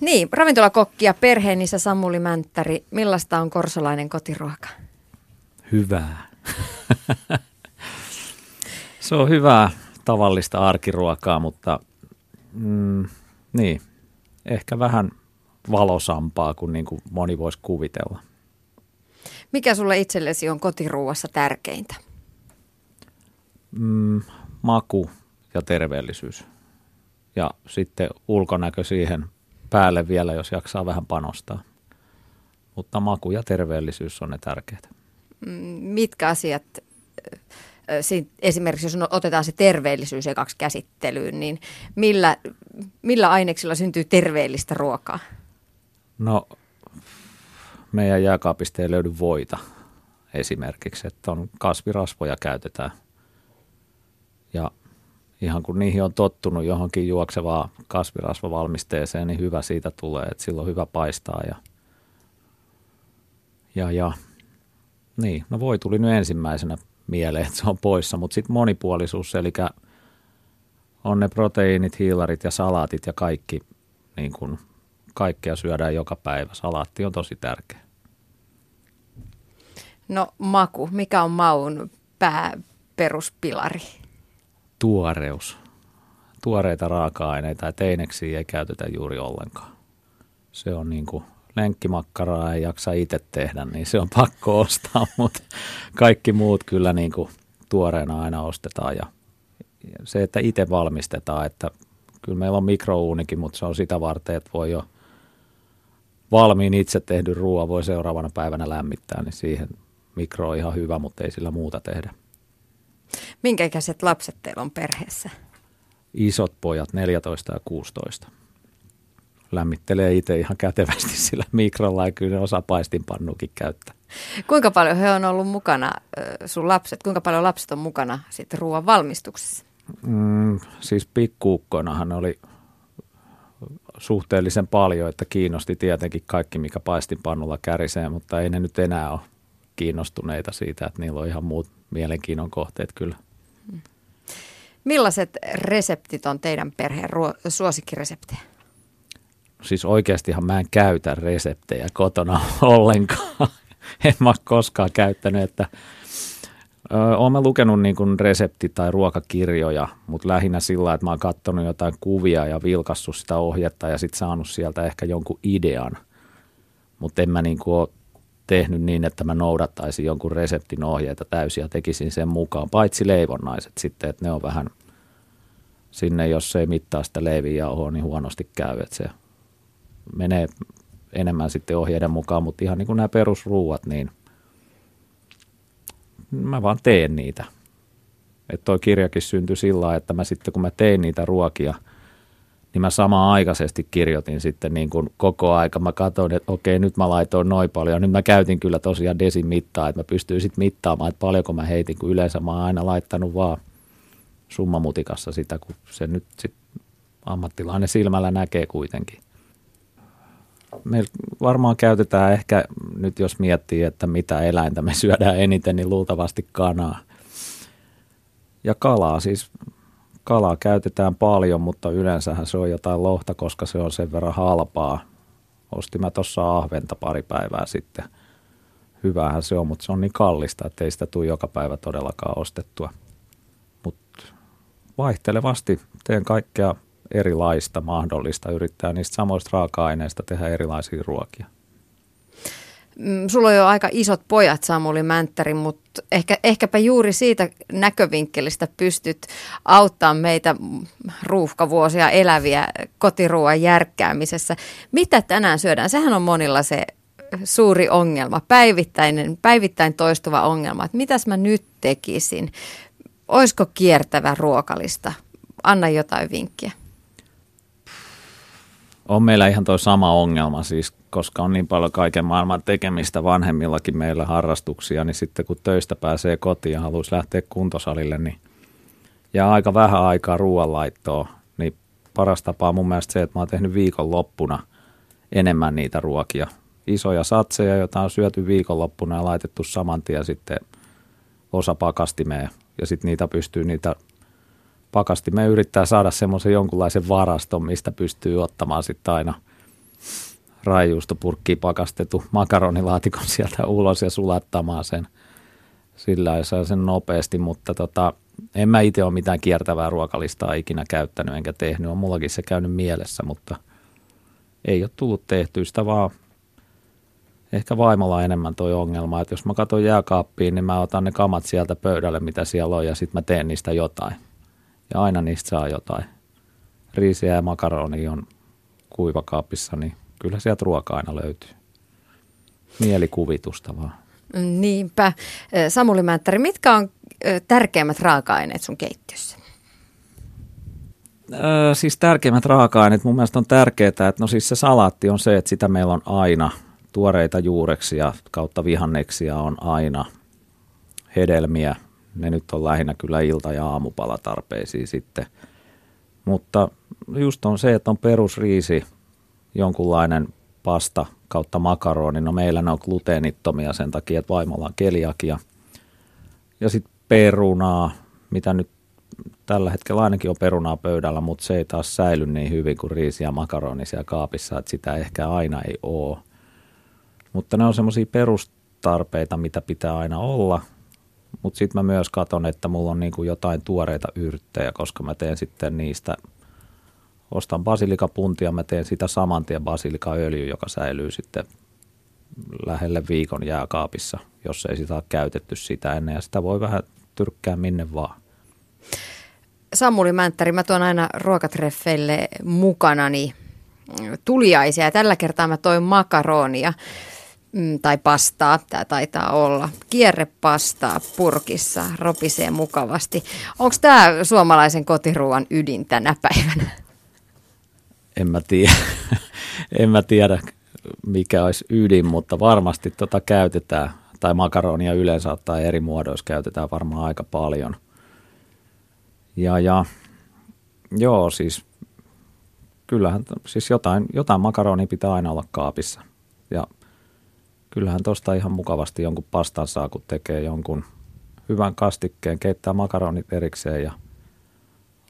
Niin, ravintolakokki ja perheenisä Samuli Mänttäri. Millaista on korsolainen kotiruoka? Hyvää. se on hyvää tavallista arkiruokaa, mutta mm, niin, ehkä vähän valosampaa kuin, niin kuin moni voisi kuvitella. Mikä sulle itsellesi on kotiruuassa tärkeintä? Mm, maku ja terveellisyys. Ja sitten ulkonäkö siihen päälle vielä, jos jaksaa vähän panostaa. Mutta maku ja terveellisyys on ne tärkeät. Mm, mitkä asiat, esimerkiksi jos otetaan se terveellisyys ekaksi käsittelyyn, niin millä, millä aineksilla syntyy terveellistä ruokaa? No meidän jääkaapista ei löydy voita esimerkiksi, että on kasvirasvoja käytetään. Ja ihan kun niihin on tottunut johonkin juoksevaa kasvirasvavalmisteeseen, niin hyvä siitä tulee, että silloin hyvä paistaa. Ja, ja, ja niin, no voi tuli nyt ensimmäisenä mieleen, että se on poissa, mutta sitten monipuolisuus, eli on ne proteiinit, hiilarit ja salaatit ja kaikki, niin kuin kaikkea syödään joka päivä. Salaatti on tosi tärkeä. No maku, mikä on maun pääperuspilari? Tuoreus. Tuoreita raaka-aineita ja teineksiä ei käytetä juuri ollenkaan. Se on niin kuin lenkkimakkaraa ei jaksa itse tehdä, niin se on pakko ostaa, mutta kaikki muut kyllä niin kuin tuoreena aina ostetaan. Ja se, että itse valmistetaan, että kyllä meillä on mikrouunikin, mutta se on sitä varten, että voi jo valmiin itse tehdyn ruoan voi seuraavana päivänä lämmittää, niin siihen mikro on ihan hyvä, mutta ei sillä muuta tehdä. Minkä ikäiset lapset teillä on perheessä? Isot pojat, 14 ja 16. Lämmittelee itse ihan kätevästi sillä mikrolla ja kyllä osa paistinpannukin käyttää. Kuinka paljon he on ollut mukana, sun lapset, kuinka paljon lapset on mukana sitten ruoan valmistuksessa? Mm, siis pikkuukkoinahan oli suhteellisen paljon, että kiinnosti tietenkin kaikki, mikä paistinpannulla kärisee, mutta ei ne nyt enää ole kiinnostuneita siitä, että niillä on ihan muut mielenkiinnon kohteet kyllä. Millaiset reseptit on teidän perheen ruo- suosikkireseptejä? Siis oikeastihan mä en käytä reseptejä kotona ollenkaan. en mä koskaan käyttänyt, että Olen lukenut niin kuin resepti- tai ruokakirjoja, mutta lähinnä sillä, että mä oon katsonut jotain kuvia ja vilkassut sitä ohjetta ja sitten saanut sieltä ehkä jonkun idean. Mutta en mä niin kuin ole tehnyt niin, että mä noudattaisin jonkun reseptin ohjeita täysin ja tekisin sen mukaan, paitsi leivonnaiset sitten, että ne on vähän sinne, jos ei mittaa sitä leivinjauhoa, niin huonosti käy, että se menee enemmän sitten ohjeiden mukaan, mutta ihan niin kuin nämä perusruuat, niin mä vaan teen niitä. Että toi kirjakin syntyi sillä että mä sitten kun mä tein niitä ruokia – niin mä samaan aikaisesti kirjoitin sitten niin kuin koko aika. Mä katsoin, että okei, nyt mä laitoin noin paljon. Nyt mä käytin kyllä tosiaan desin mittaa, että mä pystyin sitten mittaamaan, että paljonko mä heitin, kun yleensä mä oon aina laittanut vaan summamutikassa sitä, kun se nyt sitten ammattilainen silmällä näkee kuitenkin. Me varmaan käytetään ehkä nyt, jos miettii, että mitä eläintä me syödään eniten, niin luultavasti kanaa. Ja kalaa, siis kalaa käytetään paljon, mutta yleensähän se on jotain lohta, koska se on sen verran halpaa. Ostin mä tuossa ahventa pari päivää sitten. Hyvähän se on, mutta se on niin kallista, että ei sitä tule joka päivä todellakaan ostettua. Mutta vaihtelevasti teen kaikkea erilaista mahdollista. Yrittää niistä samoista raaka-aineista tehdä erilaisia ruokia. Mm, sulla on jo aika isot pojat Samuli Mänttäri, mutta ehkä, ehkäpä juuri siitä näkövinkkelistä pystyt auttaa meitä ruuhkavuosia eläviä kotiruoan järkkäämisessä. Mitä tänään syödään? Sehän on monilla se suuri ongelma, päivittäinen, päivittäin toistuva ongelma, että mitäs mä nyt tekisin? Oisko kiertävä ruokalista? Anna jotain vinkkiä. On meillä ihan tuo sama ongelma, siis koska on niin paljon kaiken maailman tekemistä vanhemmillakin meillä harrastuksia, niin sitten kun töistä pääsee kotiin ja haluaisi lähteä kuntosalille, niin ja aika vähän aikaa ruoanlaittoa, niin paras tapa on mun mielestä se, että mä oon tehnyt viikonloppuna enemmän niitä ruokia. Isoja satseja, joita on syöty viikonloppuna ja laitettu saman tien sitten osa pakastimeen. Ja sitten niitä pystyy niitä pakastimeen yrittää saada semmoisen jonkunlaisen varaston, mistä pystyy ottamaan sitten aina – raijuustopurkkiin pakastettu makaronilaatikon sieltä ulos ja sulattamaan sen. Sillä ei saa sen nopeasti, mutta tota, en mä itse ole mitään kiertävää ruokalistaa ikinä käyttänyt enkä tehnyt. On mullakin se käynyt mielessä, mutta ei ole tullut tehtyä sitä vaan ehkä vaimolla enemmän toi ongelma, että jos mä katson jääkaappiin, niin mä otan ne kamat sieltä pöydälle, mitä siellä on, ja sitten mä teen niistä jotain. Ja aina niistä saa jotain. Riisiä ja makaroni on kuivakaapissa, niin kyllä sieltä ruoka aina löytyy. Mielikuvitusta vaan. Niinpä. Samuli Mänttäri, mitkä on tärkeimmät raaka-aineet sun keittiössä? Öö, siis tärkeimmät raaka-aineet mun mielestä on tärkeää, että no siis se salaatti on se, että sitä meillä on aina. Tuoreita juureksia kautta vihanneksia on aina. Hedelmiä, ne nyt on lähinnä kyllä ilta- ja aamupalatarpeisiin sitten. Mutta just on se, että on perusriisi, jonkunlainen pasta kautta makaroni. No meillä ne on gluteenittomia sen takia, että vaimolla on keliakia. Ja sitten perunaa, mitä nyt tällä hetkellä ainakin on perunaa pöydällä, mutta se ei taas säily niin hyvin kuin riisi ja makaroni siellä kaapissa, että sitä ehkä aina ei ole. Mutta ne on semmoisia perustarpeita, mitä pitää aina olla. Mutta sitten mä myös katson, että mulla on niinku jotain tuoreita yrttejä, koska mä teen sitten niistä, ostan basilikapuntia, mä teen sitä saman tien basilikaöljy, joka säilyy sitten lähelle viikon jääkaapissa, jos ei sitä ole käytetty sitä ennen. Ja sitä voi vähän tyrkkää minne vaan. Samuli Mänttäri, mä tuon aina ruokatreffeille mukanani tuliaisia ja tällä kertaa mä toin makaronia mm, tai pastaa, tämä taitaa olla, kierrepastaa purkissa, ropisee mukavasti. Onko tämä suomalaisen kotiruuan ydin tänä päivänä? En mä tiedä, en mä tiedä mikä olisi ydin, mutta varmasti tota käytetään, tai makaronia yleensä tai eri muodoissa käytetään varmaan aika paljon – ja, ja joo, siis kyllähän siis jotain, jotain makaronia pitää aina olla kaapissa. Ja kyllähän tuosta ihan mukavasti jonkun pastan saa, kun tekee jonkun hyvän kastikkeen, keittää makaronit erikseen ja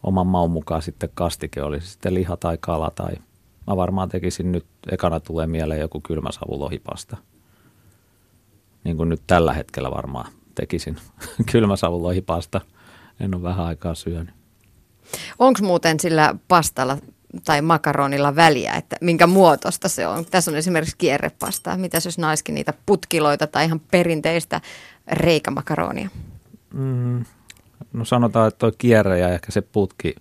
oman maun mukaan sitten kastike, oli sitten liha tai kala tai mä varmaan tekisin nyt, ekana tulee mieleen joku kylmäsavulohipasta. Niin kuin nyt tällä hetkellä varmaan tekisin kylmäsavulohipasta – en ole vähän aikaa syönyt. Onko muuten sillä pastalla tai makaronilla väliä, että minkä muotosta se on? Tässä on esimerkiksi kierrepastaa. Mitä jos naiskin niitä putkiloita tai ihan perinteistä reikämakaronia? Mm, no sanotaan, että tuo kierre ja ehkä se putki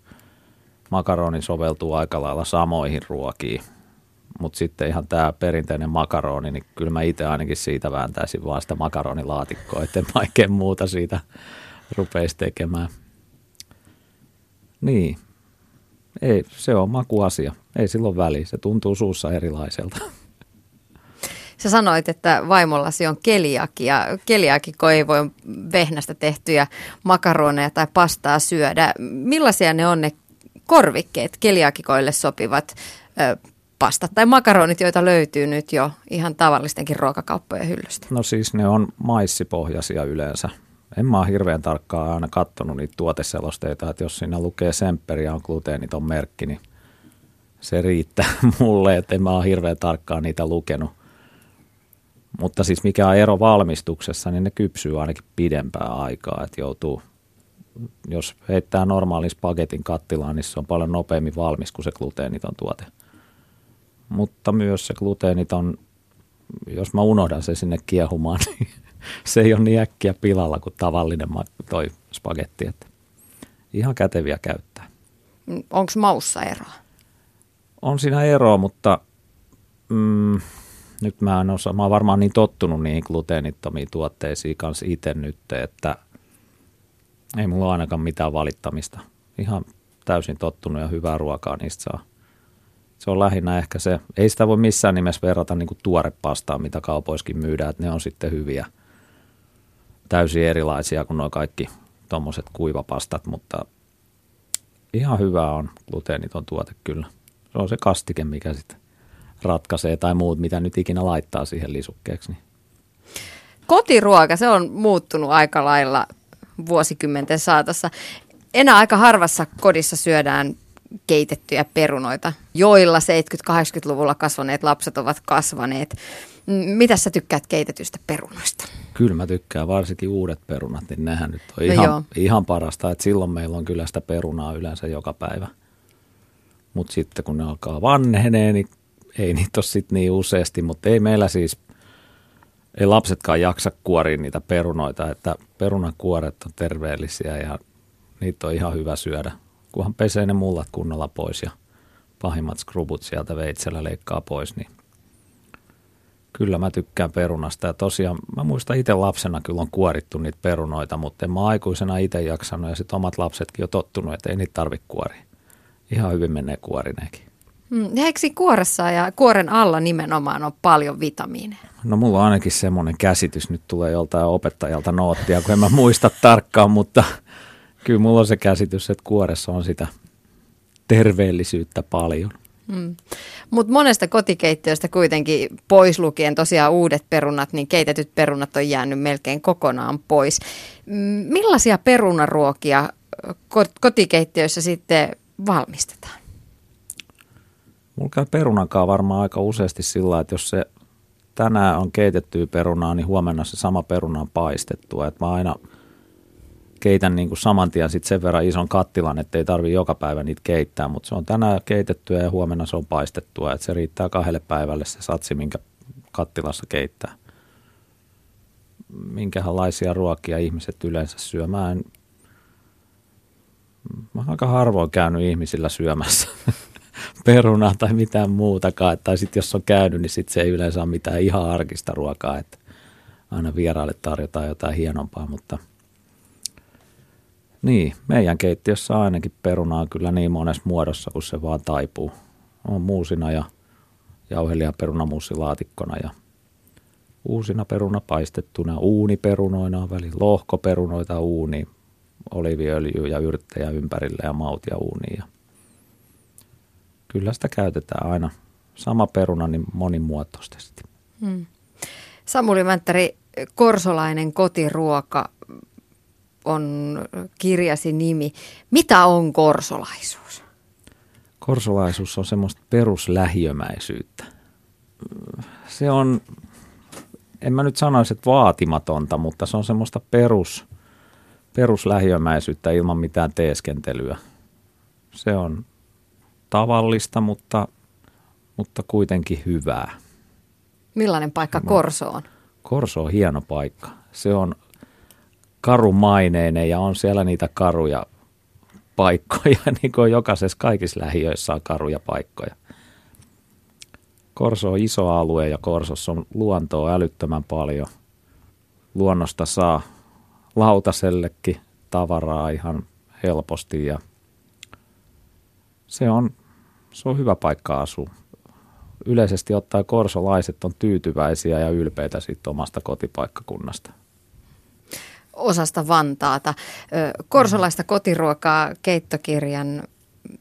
makaroni soveltuu aika lailla samoihin ruokiin. Mutta sitten ihan tämä perinteinen makaroni, niin kyllä mä itse ainakin siitä vääntäisin vaan sitä makaronilaatikkoa, etten oikein muuta siitä rupeisi tekemään. Niin, ei, se on makuasia. Ei silloin väli. Se tuntuu suussa erilaiselta. Sä sanoit, että vaimollasi on keliaki ja keliakiko ei voi vehnästä tehtyjä makaroneja tai pastaa syödä. Millaisia ne on ne korvikkeet keliakikoille sopivat ö, pastat tai makaronit, joita löytyy nyt jo ihan tavallistenkin ruokakauppojen hyllystä? No siis ne on maissipohjaisia yleensä en mä ole hirveän tarkkaan aina katsonut niitä tuoteselosteita, että jos siinä lukee Semper ja on gluteeniton merkki, niin se riittää mulle, että en mä ole hirveän tarkkaan niitä lukenut. Mutta siis mikä on ero valmistuksessa, niin ne kypsyy ainakin pidempää aikaa, että joutuu, jos heittää normaalin spagetin kattilaan, niin se on paljon nopeammin valmis kuin se gluteeniton tuote. Mutta myös se gluteeniton, jos mä unohdan se sinne kiehumaan, niin se ei ole niin äkkiä pilalla kuin tavallinen toi spagetti. Että ihan käteviä käyttää. Onko maussa eroa? On siinä eroa, mutta mm, nyt mä en osaa, mä oon varmaan niin tottunut niihin gluteenittomiin tuotteisiin kanssa itse nyt, että ei mulla ainakaan mitään valittamista. Ihan täysin tottunut ja hyvää ruokaa niistä saa. Se on lähinnä ehkä se, ei sitä voi missään nimessä verrata niin tuorepastaan, mitä kaupoiskin myydään, että ne on sitten hyviä – täysin erilaisia kuin nuo kaikki tuommoiset kuivapastat, mutta ihan hyvä on gluteeniton tuote kyllä. Se on se kastike, mikä sitten ratkaisee tai muut, mitä nyt ikinä laittaa siihen lisukkeeksi. Niin. Kotiruoka, se on muuttunut aika lailla vuosikymmenten saatossa. Enää aika harvassa kodissa syödään keitettyjä perunoita, joilla 70-80-luvulla kasvaneet lapset ovat kasvaneet. Mitä sä tykkäät keitetystä perunoista? Kyllä mä tykkään, varsinkin uudet perunat, niin nehän nyt on no ihan, ihan parasta. Että silloin meillä on kyllä sitä perunaa yleensä joka päivä. Mutta sitten kun ne alkaa vanhenee, niin ei niitä ole sitten niin useasti. Mutta ei meillä siis, ei lapsetkaan jaksa kuoria niitä perunoita, että perunakuoret on terveellisiä ja niitä on ihan hyvä syödä. Kunhan pesee ne mullat kunnolla pois ja pahimmat skrubut sieltä veitsellä leikkaa pois, niin Kyllä mä tykkään perunasta ja tosiaan mä muistan itse lapsena kyllä on kuorittu niitä perunoita, mutta en mä aikuisena itse jaksanut ja sitten omat lapsetkin on tottunut, että ei niitä tarvitse kuoria. Ihan hyvin menee kuorineekin. Mm, eikö kuoressa ja kuoren alla nimenomaan on paljon vitamiineja? No mulla on ainakin semmoinen käsitys, nyt tulee joltain opettajalta noottia, kun en mä muista tarkkaan, mutta kyllä mulla on se käsitys, että kuoressa on sitä terveellisyyttä paljon. Mm. Mutta monesta kotikeittiöstä kuitenkin pois lukien tosiaan uudet perunat, niin keitetyt perunat on jäänyt melkein kokonaan pois. Mm, millaisia perunaruokia kotikeittiöissä sitten valmistetaan? Mulla käy perunankaan varmaan aika useasti sillä, että jos se tänään on keitettyä perunaa, niin huomenna se sama peruna on paistettua. Että mä aina – keitän niin kuin saman tien sit sen verran ison kattilan, että ei tarvi joka päivä niitä keittää, mutta se on tänään keitettyä ja huomenna se on paistettua, että se riittää kahdelle päivälle se satsi, minkä kattilassa keittää. Minkälaisia ruokia ihmiset yleensä syö. Mä en, mä oon aika harvoin käynyt ihmisillä syömässä perunaa tai mitään muutakaan. Tai sitten jos on käynyt, niin sit se ei yleensä ole mitään ihan arkista ruokaa, että aina vieraille tarjotaan jotain hienompaa, mutta – niin, meidän keittiössä ainakin perunaa kyllä niin monessa muodossa, kun se vaan taipuu. On muusina ja jauhelia perunamuussilaatikkona ja uusina peruna paistettuna, uuniperunoina, väli lohkoperunoita uuni, oliviöljy ja yrttejä ympärille ja mautia uuniin. kyllä sitä käytetään aina sama peruna niin monimuotoisesti. Hmm. Samuli Mänttäri, korsolainen kotiruoka, on kirjasi nimi. Mitä on korsolaisuus? Korsolaisuus on semmoista peruslähiömäisyyttä. Se on, en mä nyt sanoisi, että vaatimatonta, mutta se on semmoista perus, peruslähiömäisyyttä ilman mitään teeskentelyä. Se on tavallista, mutta, mutta kuitenkin hyvää. Millainen paikka Korso on? Korso on hieno paikka. Se on karumaineinen ja on siellä niitä karuja paikkoja, niin kuin jokaisessa kaikissa lähiöissä on karuja paikkoja. Korso on iso alue ja Korsossa on luontoa älyttömän paljon. Luonnosta saa lautasellekin tavaraa ihan helposti ja se on, se on hyvä paikka asua. Yleisesti ottaen korsolaiset on tyytyväisiä ja ylpeitä siitä omasta kotipaikkakunnasta osasta Vantaata. Korsolaista kotiruokaa keittokirjan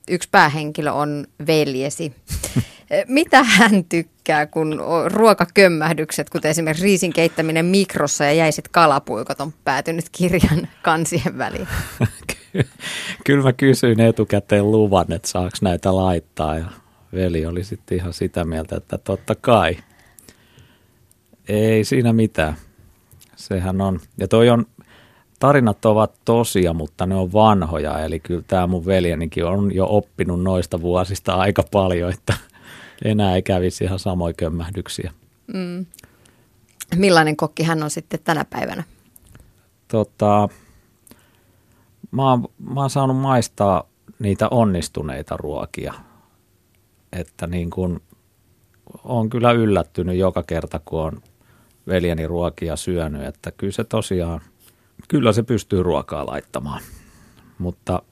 yksi päähenkilö on veljesi. Mitä hän tykkää, kun ruokakömmähdykset, kuten esimerkiksi riisin keittäminen mikrossa ja jäiset kalapuikot on päätynyt kirjan kansien väliin? Kyllä mä kysyin etukäteen luvan, että saaks näitä laittaa ja veli oli sitten ihan sitä mieltä, että totta kai. Ei siinä mitään. Sehän on, ja toi on tarinat ovat tosia, mutta ne on vanhoja. Eli kyllä tämä mun veljenikin on jo oppinut noista vuosista aika paljon, että enää ei kävisi ihan samoin kömmähdyksiä. Mm. Millainen kokki hän on sitten tänä päivänä? Tota, mä, oon, mä oon saanut maistaa niitä onnistuneita ruokia. Että niin kun, on kyllä yllättynyt joka kerta, kun on veljeni ruokia syönyt, että kyllä se tosiaan – kyllä se pystyy ruokaa laittamaan, mutta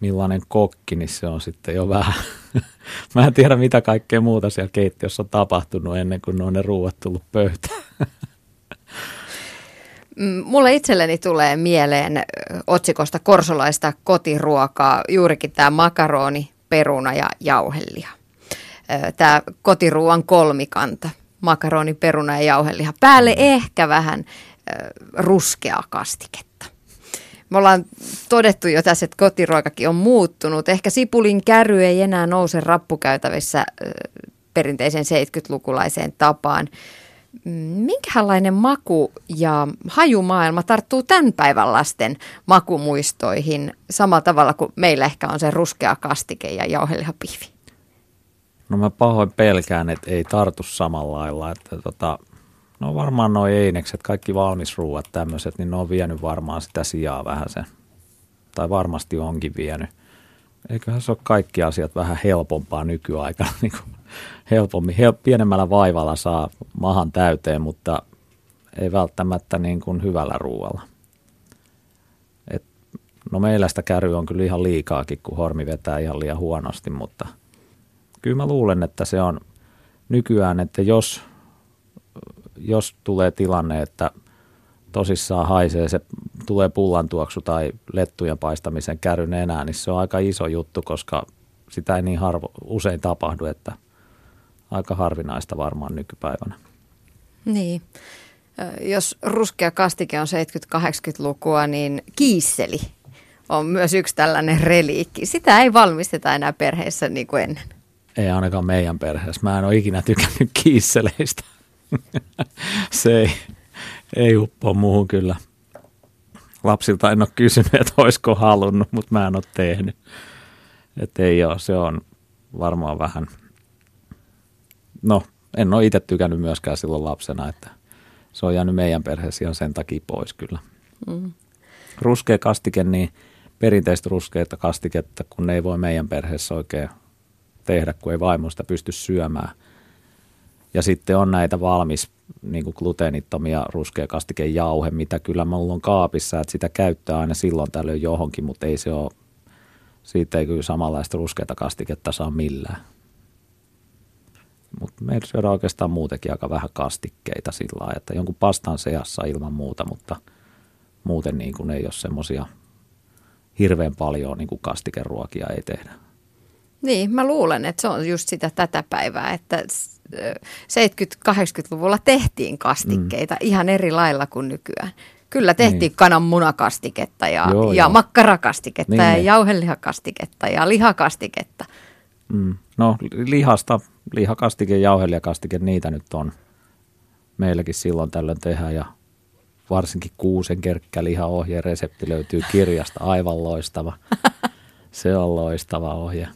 millainen kokki, niin se on sitten jo vähän. Mä en tiedä, mitä kaikkea muuta siellä keittiössä on tapahtunut ennen kuin ne on ne ruuat tullut pöytään. Mm, mulle itselleni tulee mieleen otsikosta korsolaista kotiruokaa juurikin tämä makaroni, peruna ja jauhelia. Tämä kotiruuan kolmikanta, makaroni, peruna ja jauhelia. Päälle ehkä vähän ruskeaa kastiketta. Me ollaan todettu jo tässä, että kotiruokakin on muuttunut. Ehkä sipulin käry ei enää nouse rappukäytävissä perinteisen 70-lukulaiseen tapaan. Minkälainen maku ja hajumaailma tarttuu tämän päivän lasten makumuistoihin samalla tavalla kuin meillä ehkä on se ruskea kastike ja jauhelihapihvi? No mä pahoin pelkään, että ei tartu samalla lailla. Että tota, no varmaan noin einekset, kaikki valmisruuat tämmöiset, niin ne on vienyt varmaan sitä sijaa vähän sen. Tai varmasti onkin vienyt. Eiköhän se ole kaikki asiat vähän helpompaa nykyaikana. Niin kuin helpommin, hel, pienemmällä vaivalla saa mahan täyteen, mutta ei välttämättä niin kuin hyvällä ruoalla. Et, no meillä sitä käry on kyllä ihan liikaakin, kun hormi vetää ihan liian huonosti, mutta kyllä mä luulen, että se on nykyään, että jos, jos tulee tilanne, että tosissaan haisee, se tulee pullantuoksu tai lettujen paistamisen käryn enää, niin se on aika iso juttu, koska sitä ei niin harvo, usein tapahdu, että – aika harvinaista varmaan nykypäivänä. Niin. Jos ruskea kastike on 70-80-lukua, niin kiisseli on myös yksi tällainen reliikki. Sitä ei valmisteta enää perheessä niin kuin ennen. Ei ainakaan meidän perheessä. Mä en ole ikinä tykännyt kiisseleistä. Se ei, ei uppoa muuhun kyllä. Lapsilta en ole kysynyt, että olisiko halunnut, mutta mä en ole tehnyt. Että ei ole, se on varmaan vähän – no en ole itse tykännyt myöskään silloin lapsena, että se on jäänyt meidän perheessä ihan sen takia pois kyllä. Mm. Ruskea kastike, niin perinteistä ruskeita kastiketta, kun ne ei voi meidän perheessä oikein tehdä, kun ei vaimosta pysty syömään. Ja sitten on näitä valmis niin kuin gluteenittomia ruskea jauhe, mitä kyllä mulla on kaapissa, että sitä käyttää aina silloin tällöin johonkin, mutta ei se ole, siitä ei kyllä samanlaista ruskeata kastiketta saa millään. Mutta meillä syödään oikeastaan muutenkin aika vähän kastikkeita sillä lailla, että jonkun pastan seassa ilman muuta, mutta muuten niin kuin ei ole semmoisia hirveän paljon niin kuin kastikeruokia ei tehdä. Niin, mä luulen, että se on just sitä tätä päivää, että 70-80-luvulla tehtiin kastikkeita mm. ihan eri lailla kuin nykyään. Kyllä tehtiin niin. kananmunakastiketta ja, joo, ja joo. makkarakastiketta niin, ja niin. jauhelihakastiketta ja lihakastiketta. Mm. No lihasta, lihakastike, jauhelijakastike, niitä nyt on. Meilläkin silloin tällöin tehdään ja varsinkin kuusen kerkkälihaohje resepti löytyy kirjasta, aivan loistava. Se on loistava ohje.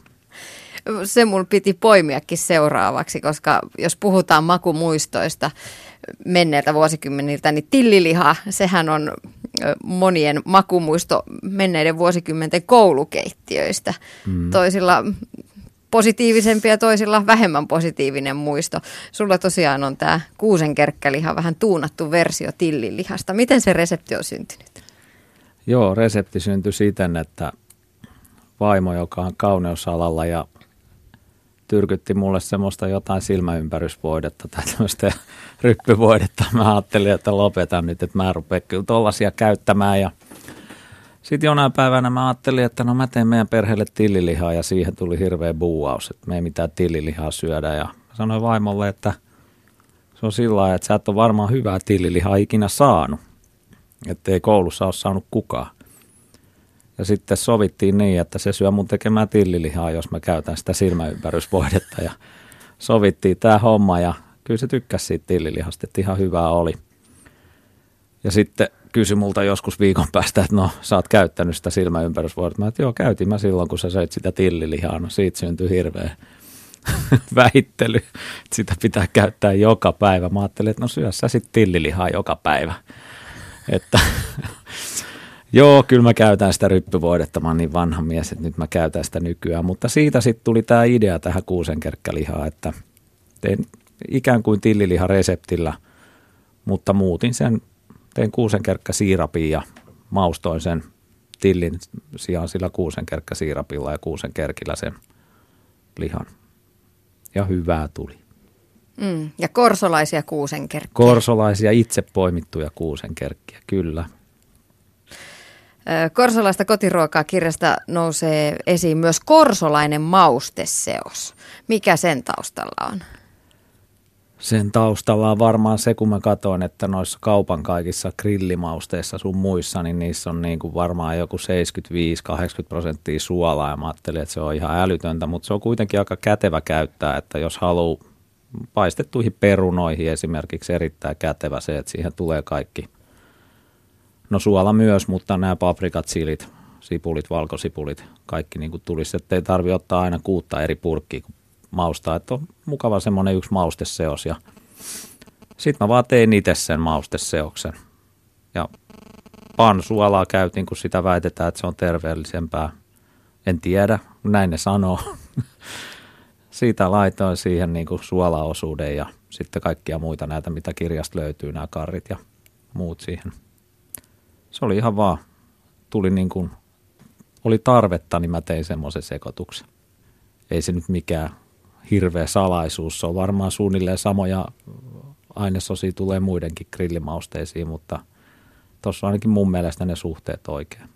Se mun piti poimiakin seuraavaksi, koska jos puhutaan makumuistoista menneiltä vuosikymmeniltä, niin tilliliha, sehän on monien makumuisto menneiden vuosikymmenten koulukeittiöistä. Mm. Toisilla positiivisempi ja toisilla vähemmän positiivinen muisto. Sulla tosiaan on tämä kuusenkerkkäliha, vähän tuunattu versio tillilihasta. Miten se resepti on syntynyt? Joo, resepti syntyi siten, että vaimo, joka on kauneusalalla ja tyrkytti mulle semmoista jotain silmäympärysvoidetta tai tämmöistä ryppyvoidetta. Mä ajattelin, että lopetan nyt, että mä rupean kyllä tollasia käyttämään ja – sitten jonain päivänä mä ajattelin, että no mä teen meidän perheelle tillilihaa ja siihen tuli hirveä buuaus, että me ei mitään tillilihaa syödä. Ja sanoin vaimolle, että se on sillä lailla, että sä et ole varmaan hyvää tillilihaa ikinä saanut. Että ei koulussa ole saanut kukaan. Ja sitten sovittiin niin, että se syö mun tekemään tillilihaa, jos mä käytän sitä silmäympärysvoidetta. Ja sovittiin tämä homma ja kyllä se tykkäsi siitä tillilihasta, että ihan hyvää oli. Ja sitten kysyi multa joskus viikon päästä, että no sä oot käyttänyt sitä silmäympärysvuorta. Mä että joo, käytin mä silloin, kun sä söit sitä tillilihaa. No siitä syntyi hirveä väittely, että sitä pitää käyttää joka päivä. Mä ajattelin, että no syö sä sitten tillilihaa joka päivä. Että joo, kyllä mä käytän sitä ryppyvoidetta, mä oon niin vanha mies, että nyt mä käytän sitä nykyään. Mutta siitä sitten tuli tämä idea tähän kuusenkerkkälihaa, että tein ikään kuin tillilihareseptillä, mutta muutin sen tein kuusenkerkkä siirapin ja maustoin sen tillin sijaan sillä kuusenkerkkä siirapilla ja kuusenkerkillä sen lihan. Ja hyvää tuli. Mm, ja korsolaisia kuusenkerkkiä. Korsolaisia itse poimittuja kuusenkerkkiä, kyllä. Korsolaista kotiruokaa kirjasta nousee esiin myös korsolainen mausteseos. Mikä sen taustalla on? sen taustalla on varmaan se, kun mä katsoin, että noissa kaupan kaikissa grillimausteissa sun muissa, niin niissä on niin kuin varmaan joku 75-80 prosenttia suolaa ja mä ajattelin, että se on ihan älytöntä, mutta se on kuitenkin aika kätevä käyttää, että jos haluaa paistettuihin perunoihin esimerkiksi erittäin kätevä se, että siihen tulee kaikki. No suola myös, mutta nämä paprikat, silit, sipulit, valkosipulit, kaikki niin kuin tulisi, että ei tarvitse ottaa aina kuutta eri purkkiä, kun maustaa, että on mukava semmoinen yksi mausteseos ja sitten mä vaan tein itse sen mausteseoksen. Ja pansuolaa käytin, kun sitä väitetään, että se on terveellisempää. En tiedä, näin ne sanoo. Siitä laitoin siihen niin kuin suolaosuuden ja sitten kaikkia muita näitä, mitä kirjasta löytyy, nämä karrit ja muut siihen. Se oli ihan vaan, tuli niin kuin, oli tarvetta, niin mä tein semmoisen sekoituksen. Ei se nyt mikään hirveä salaisuus. Se on varmaan suunnilleen samoja ainesosia tulee muidenkin grillimausteisiin, mutta tuossa ainakin mun mielestä ne suhteet oikein.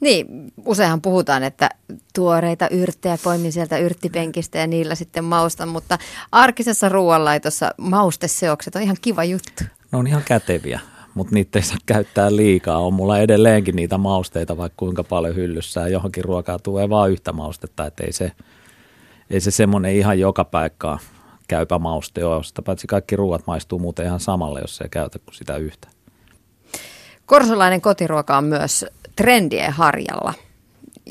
Niin, useinhan puhutaan, että tuoreita yrttejä poimin sieltä yrttipenkistä ja niillä sitten maustan, mutta arkisessa ruoanlaitossa mausteseokset on ihan kiva juttu. Ne on ihan käteviä, mutta niitä ei saa käyttää liikaa. On mulla edelleenkin niitä mausteita, vaikka kuinka paljon hyllyssä ja johonkin ruokaa tulee vain yhtä maustetta, että ei se – ei se semmoinen ihan joka paikkaa käypä mauste ole. Sitä paitsi kaikki ruoat maistuu muuten ihan samalle, jos se käytä kuin sitä yhtä. Korsolainen kotiruoka on myös trendien harjalla,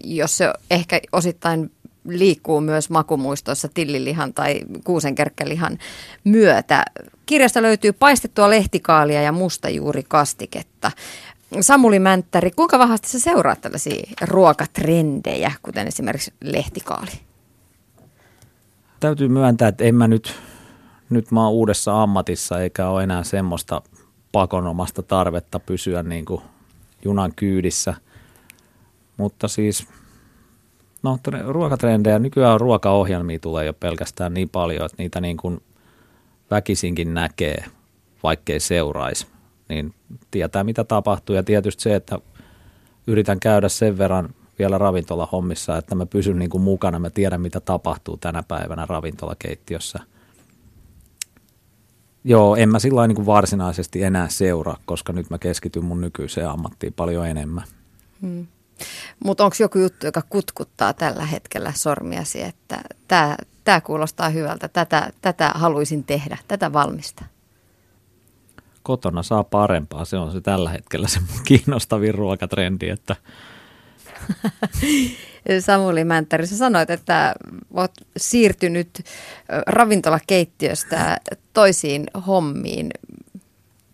jos se ehkä osittain liikkuu myös makumuistoissa tillilihan tai kuusenkerkkälihan myötä. Kirjasta löytyy paistettua lehtikaalia ja mustajuurikastiketta. Samuli Mänttäri, kuinka vahvasti sä seuraat tällaisia ruokatrendejä, kuten esimerkiksi lehtikaali? täytyy myöntää, että en mä nyt, nyt mä oon uudessa ammatissa eikä ole enää semmoista pakonomasta tarvetta pysyä niin kuin junan kyydissä. Mutta siis, no ruokatrendejä, nykyään ruokaohjelmia tulee jo pelkästään niin paljon, että niitä niin kuin väkisinkin näkee, vaikkei seuraisi. Niin tietää mitä tapahtuu ja tietysti se, että yritän käydä sen verran vielä ravintolahommissa, että mä pysyn niin kuin mukana, mä tiedän mitä tapahtuu tänä päivänä ravintolakeittiössä. Joo, en mä sillä niin varsinaisesti enää seuraa, koska nyt mä keskityn mun nykyiseen ammattiin paljon enemmän. Hmm. Mutta onko joku juttu, joka kutkuttaa tällä hetkellä sormiasi, että tämä kuulostaa hyvältä, tätä, tätä haluaisin tehdä, tätä valmista? Kotona saa parempaa, se on se tällä hetkellä se kiinnostavin ruokatrendi, että Samuli Mänttäri, sä sanoit, että olet siirtynyt ravintolakeittiöstä toisiin hommiin.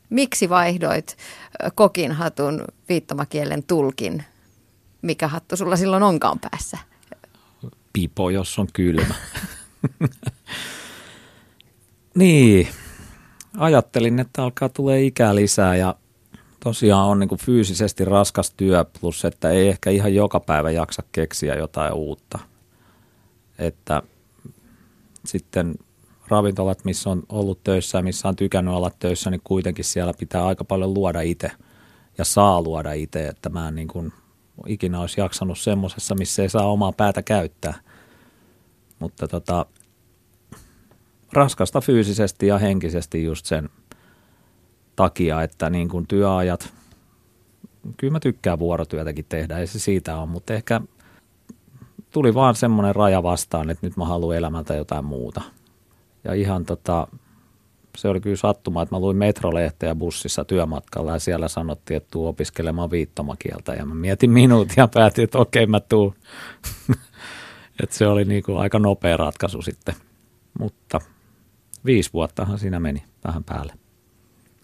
Miksi vaihdoit kokinhatun viittomakielen tulkin? Mikä hattu sulla silloin onkaan päässä? Pipo, jos on kylmä. niin, ajattelin, että alkaa tulee ikää lisää ja tosiaan on niin kuin fyysisesti raskas työ, plus että ei ehkä ihan joka päivä jaksa keksiä jotain uutta. Että sitten ravintolat, missä on ollut töissä ja missä on tykännyt olla töissä, niin kuitenkin siellä pitää aika paljon luoda itse ja saa luoda itse, että mä en niin kuin ikinä olisi jaksanut semmoisessa, missä ei saa omaa päätä käyttää. Mutta tota, raskasta fyysisesti ja henkisesti just sen – takia, että niin kuin työajat, kyllä mä tykkään vuorotyötäkin tehdä, ei se siitä ole, mutta ehkä tuli vaan semmoinen raja vastaan, että nyt mä haluan elämältä jotain muuta. Ja ihan tota, se oli kyllä sattuma, että mä luin metrolehteä bussissa työmatkalla ja siellä sanottiin, että tuu opiskelemaan viittomakieltä. Ja mä mietin minuutin ja päätin, että okei mä tuun. että se oli niin kuin aika nopea ratkaisu sitten. Mutta viisi vuottahan siinä meni vähän päälle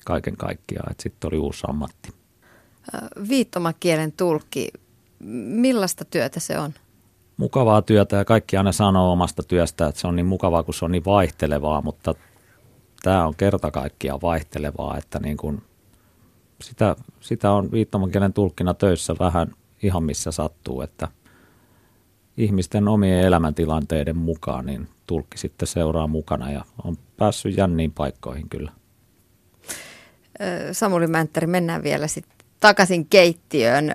kaiken kaikkiaan, että sitten oli uusi ammatti. Viittomakielen tulkki, millaista työtä se on? Mukavaa työtä ja kaikki aina sanoo omasta työstä, että se on niin mukavaa, kun se on niin vaihtelevaa, mutta tämä on kerta kaikkiaan vaihtelevaa, että niin kuin sitä, sitä on viittomakielen tulkkina töissä vähän ihan missä sattuu, että ihmisten omien elämäntilanteiden mukaan niin tulkki sitten seuraa mukana ja on päässyt jänniin paikkoihin kyllä. Samuli Mänttäri, mennään vielä sitten takaisin keittiöön.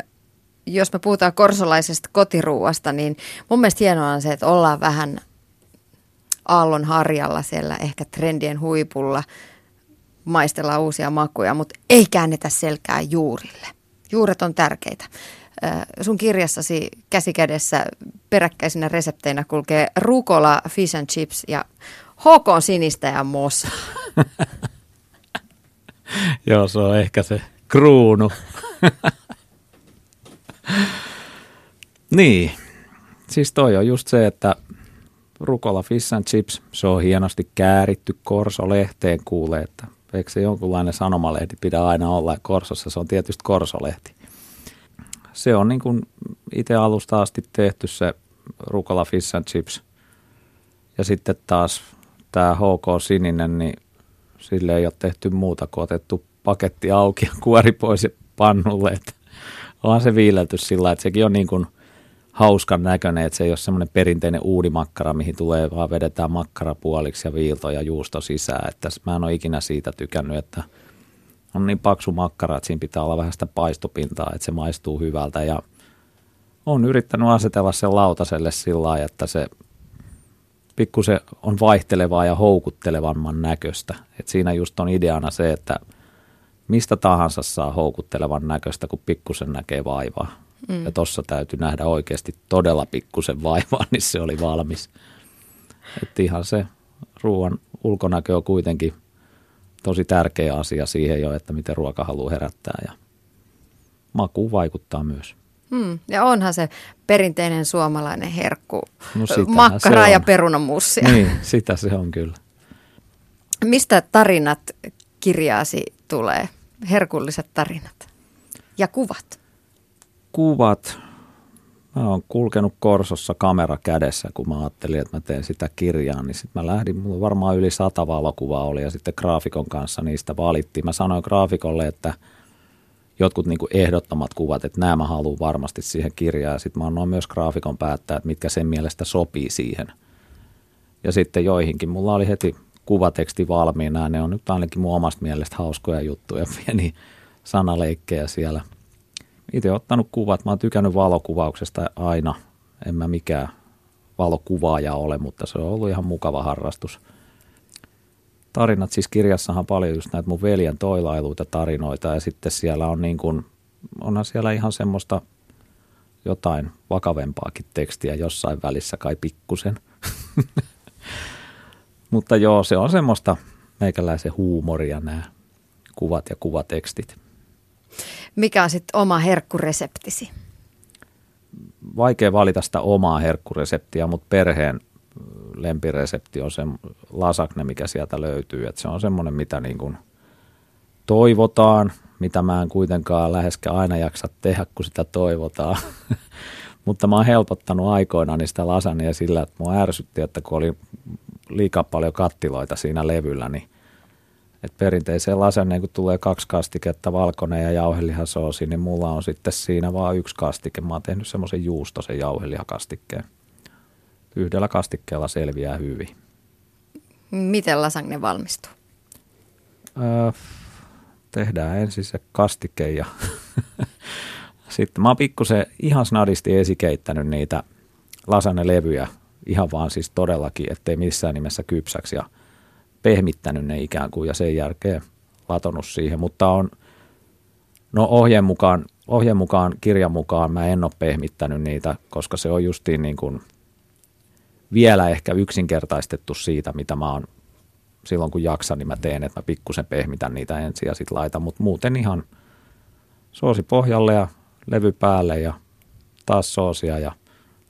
Jos me puhutaan korsolaisesta kotiruuasta, niin mun mielestä hienoa on se, että ollaan vähän aallon harjalla siellä ehkä trendien huipulla, maistellaan uusia makuja, mutta ei käännetä selkää juurille. Juuret on tärkeitä. Sun kirjassasi käsikädessä peräkkäisinä resepteinä kulkee rukola, fish and chips ja HK sinistä ja mossa. Joo, se on ehkä se kruunu. niin, siis toi on just se, että rukola fish and chips, se on hienosti kääritty korsolehteen kuulee, että eikö se jonkunlainen sanomalehti pidä aina olla ja korsossa se on tietysti korsolehti. Se on niin kuin itse alusta asti tehty se rukola fish and chips. Ja sitten taas tämä HK Sininen, niin sille ei ole tehty muuta kuin otettu paketti auki ja kuori pois pannulle. Että onhan se viilelty sillä, että sekin on niin kuin hauskan näköinen, että se ei ole semmoinen perinteinen uudimakkara, mihin tulee vaan vedetään makkara puoliksi ja viilto ja juusto sisään. Että mä en ole ikinä siitä tykännyt, että on niin paksu makkara, että siinä pitää olla vähän sitä paistopintaa, että se maistuu hyvältä ja on yrittänyt asetella sen lautaselle sillä lailla, että se pikkusen on vaihtelevaa ja houkuttelevamman näköistä. Et siinä just on ideana se, että mistä tahansa saa houkuttelevan näköistä, kun pikkusen näkee vaivaa. Mm. Ja tossa täytyy nähdä oikeasti todella pikkusen vaivaa, niin se oli valmis. Että ihan se ruoan ulkonäkö on kuitenkin tosi tärkeä asia siihen jo, että miten ruoka haluaa herättää ja maku vaikuttaa myös. Hmm. Ja onhan se perinteinen suomalainen herkku, no makkara ja perunamussia. Niin, sitä se on kyllä. Mistä tarinat kirjaasi tulee? Herkulliset tarinat ja kuvat? Kuvat. Mä oon kulkenut Korsossa kamera kädessä, kun mä ajattelin, että mä teen sitä kirjaa, niin sitten mä lähdin, mulla varmaan yli sata valokuvaa oli ja sitten graafikon kanssa niistä valittiin. Mä sanoin graafikolle, että – jotkut niin ehdottomat kuvat, että nämä mä haluan varmasti siihen kirjaan. Ja sitten mä annoin myös graafikon päättää, että mitkä sen mielestä sopii siihen. Ja sitten joihinkin mulla oli heti kuvateksti valmiina. Ne on nyt ainakin mun omasta mielestä hauskoja juttuja, pieni sanaleikkejä siellä. Itse ottanut kuvat. Mä oon tykännyt valokuvauksesta aina. En mä mikään valokuvaaja ole, mutta se on ollut ihan mukava harrastus – tarinat, siis kirjassahan paljon just näitä mun veljen toilailuita tarinoita ja sitten siellä on niin kuin, onhan siellä ihan semmoista jotain vakavempaakin tekstiä jossain välissä kai pikkusen. Mutta joo, se on semmoista meikäläisen huumoria nämä kuvat ja kuvatekstit. Mikä on sitten oma herkkureseptisi? Vaikea valita sitä omaa herkkureseptiä, mutta perheen lempiresepti on se lasagne, mikä sieltä löytyy. Et se on semmoinen, mitä niin kuin toivotaan, mitä mä en kuitenkaan läheskään aina jaksa tehdä, kun sitä toivotaan. Mutta mä oon helpottanut aikoinaan niin sitä lasagnia sillä, että mua ärsytti, että kun oli liikaa paljon kattiloita siinä levyllä, niin että perinteiseen lasagneen, kun tulee kaksi kastiketta, valkoinen ja jauhelihasoosi, niin mulla on sitten siinä vaan yksi kastike. Mä oon tehnyt semmoisen juustosen jauhelihakastikkeen yhdellä kastikkeella selviää hyvin. Miten lasagne valmistuu? Öö, tehdään ensin se kastike ja sitten mä oon pikkusen ihan snadisti esikeittänyt niitä lasagne-levyjä ihan vaan siis todellakin, ettei missään nimessä kypsäksi ja pehmittänyt ne ikään kuin ja sen jälkeen latonut siihen, mutta on no ohjeen mukaan, ohjeen mukaan, kirjan mukaan mä en ole pehmittänyt niitä, koska se on justiin niin kuin – vielä ehkä yksinkertaistettu siitä, mitä mä oon silloin kun jaksan, niin mä teen, että mä pikkusen pehmitän niitä ensin ja sitten laitan, mutta muuten ihan soosi pohjalle ja levy päälle ja taas soosia ja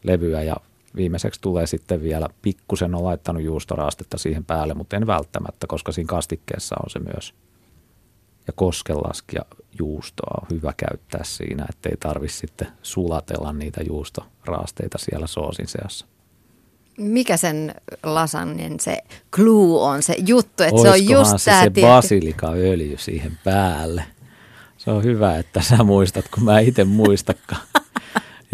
levyä ja viimeiseksi tulee sitten vielä pikkusen on laittanut juustoraastetta siihen päälle, mutta en välttämättä, koska siinä kastikkeessa on se myös. Ja koskenlaskia juustoa on hyvä käyttää siinä, ettei tarvitse sitten sulatella niitä juustoraasteita siellä soosin seassa mikä sen lasannen se clue on, se juttu, että se on just se, se basilikaöljy siihen päälle. Se on hyvä, että sä muistat, kun mä itse muistakaan.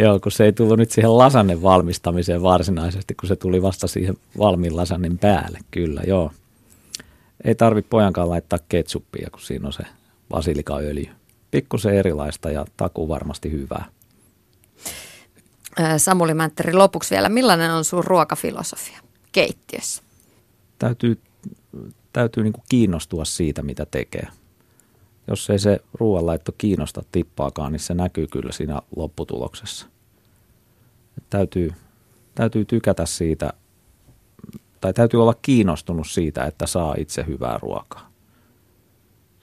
Joo, kun se ei tullut nyt siihen lasannen valmistamiseen varsinaisesti, kun se tuli vasta siihen valmiin lasannen päälle, kyllä, joo. Ei tarvi pojankaan laittaa ketsuppia, kun siinä on se basilikaöljy. Pikkusen erilaista ja taku varmasti hyvää. Samuli Mänttäri, lopuksi vielä, millainen on sun ruokafilosofia keittiössä? täytyy, täytyy niin kiinnostua siitä, mitä tekee. Jos ei se ruoanlaitto kiinnosta tippaakaan, niin se näkyy kyllä siinä lopputuloksessa. täytyy, täytyy tykätä siitä, tai täytyy olla kiinnostunut siitä, että saa itse hyvää ruokaa.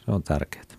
Se on tärkeää.